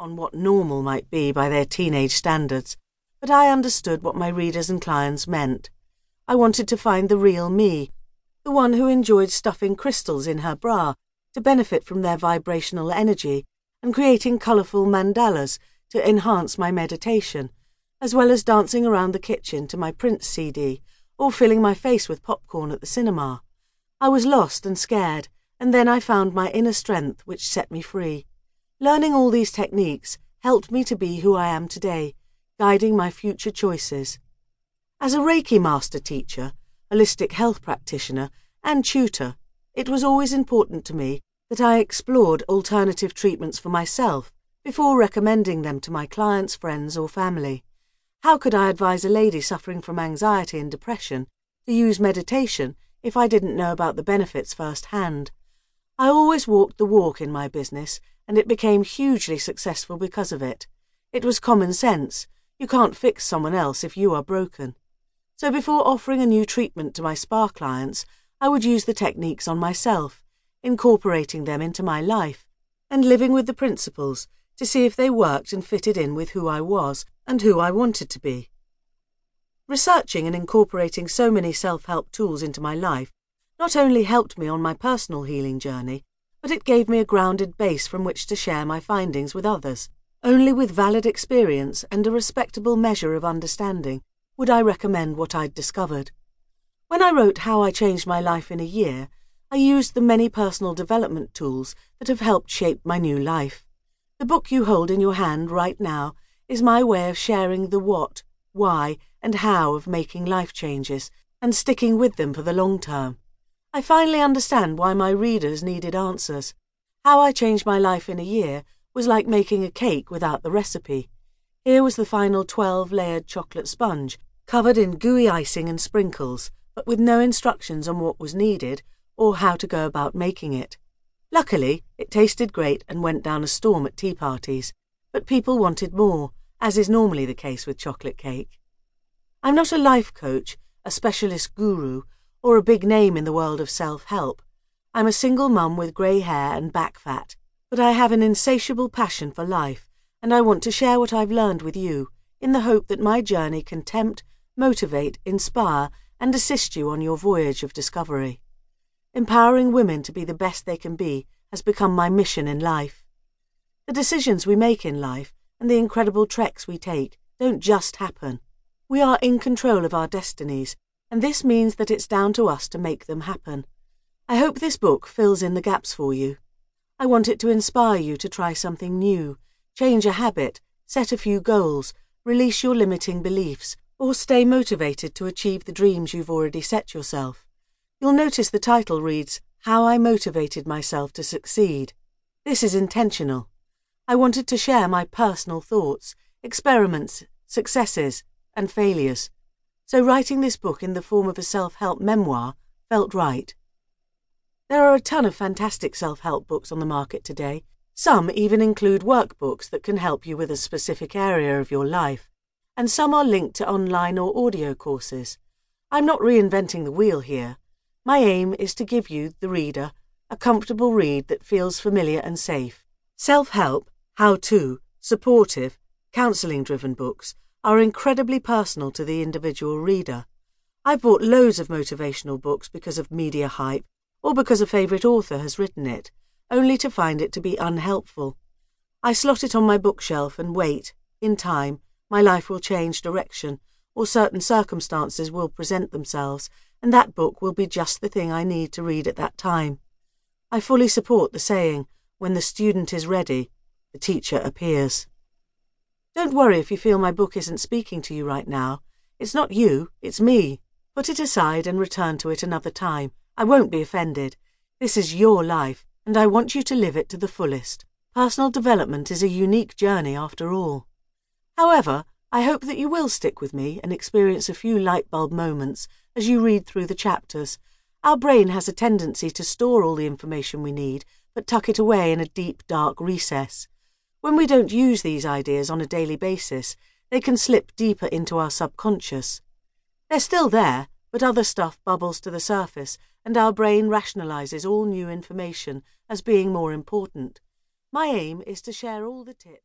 on what normal might be by their teenage standards, but I understood what my readers and clients meant. I wanted to find the real me, the one who enjoyed stuffing crystals in her bra to benefit from their vibrational energy and creating colourful mandalas to enhance my meditation, as well as dancing around the kitchen to my Prince CD or filling my face with popcorn at the cinema. I was lost and scared, and then I found my inner strength which set me free. Learning all these techniques helped me to be who I am today, guiding my future choices. As a Reiki master teacher, holistic health practitioner, and tutor, it was always important to me that I explored alternative treatments for myself before recommending them to my clients, friends, or family. How could I advise a lady suffering from anxiety and depression to use meditation if I didn't know about the benefits firsthand? I always walked the walk in my business, and it became hugely successful because of it. It was common sense. You can't fix someone else if you are broken. So before offering a new treatment to my spa clients, I would use the techniques on myself, incorporating them into my life, and living with the principles to see if they worked and fitted in with who I was and who I wanted to be. Researching and incorporating so many self help tools into my life not only helped me on my personal healing journey, but it gave me a grounded base from which to share my findings with others. Only with valid experience and a respectable measure of understanding would I recommend what I'd discovered. When I wrote How I Changed My Life in a Year, I used the many personal development tools that have helped shape my new life. The book you hold in your hand right now is my way of sharing the what, why, and how of making life changes and sticking with them for the long term. I finally understand why my readers needed answers. How I Changed My Life in a Year was like making a cake without the recipe. Here was the final 12 layered chocolate sponge covered in gooey icing and sprinkles, but with no instructions on what was needed or how to go about making it. Luckily, it tasted great and went down a storm at tea parties, but people wanted more, as is normally the case with chocolate cake. I'm not a life coach, a specialist guru, or a big name in the world of self help. I'm a single mum with grey hair and back fat, but I have an insatiable passion for life, and I want to share what I've learned with you, in the hope that my journey can tempt motivate, inspire, and assist you on your voyage of discovery. Empowering women to be the best they can be has become my mission in life. The decisions we make in life and the incredible treks we take don't just happen. We are in control of our destinies, and this means that it's down to us to make them happen. I hope this book fills in the gaps for you. I want it to inspire you to try something new, change a habit, set a few goals, release your limiting beliefs, or stay motivated to achieve the dreams you've already set yourself. You'll notice the title reads, How I Motivated Myself to Succeed. This is intentional. I wanted to share my personal thoughts, experiments, successes, and failures. So writing this book in the form of a self-help memoir felt right. There are a ton of fantastic self-help books on the market today. Some even include workbooks that can help you with a specific area of your life and some are linked to online or audio courses. I'm not reinventing the wheel here. My aim is to give you, the reader, a comfortable read that feels familiar and safe. Self help, how to, supportive, counselling driven books are incredibly personal to the individual reader. I've bought loads of motivational books because of media hype or because a favourite author has written it, only to find it to be unhelpful. I slot it on my bookshelf and wait, in time, my life will change direction, or certain circumstances will present themselves, and that book will be just the thing I need to read at that time. I fully support the saying, when the student is ready, the teacher appears. Don't worry if you feel my book isn't speaking to you right now. It's not you, it's me. Put it aside and return to it another time. I won't be offended. This is your life, and I want you to live it to the fullest. Personal development is a unique journey after all. However, I hope that you will stick with me and experience a few light bulb moments as you read through the chapters. Our brain has a tendency to store all the information we need, but tuck it away in a deep, dark recess. When we don't use these ideas on a daily basis, they can slip deeper into our subconscious. They're still there, but other stuff bubbles to the surface, and our brain rationalizes all new information as being more important. My aim is to share all the tips.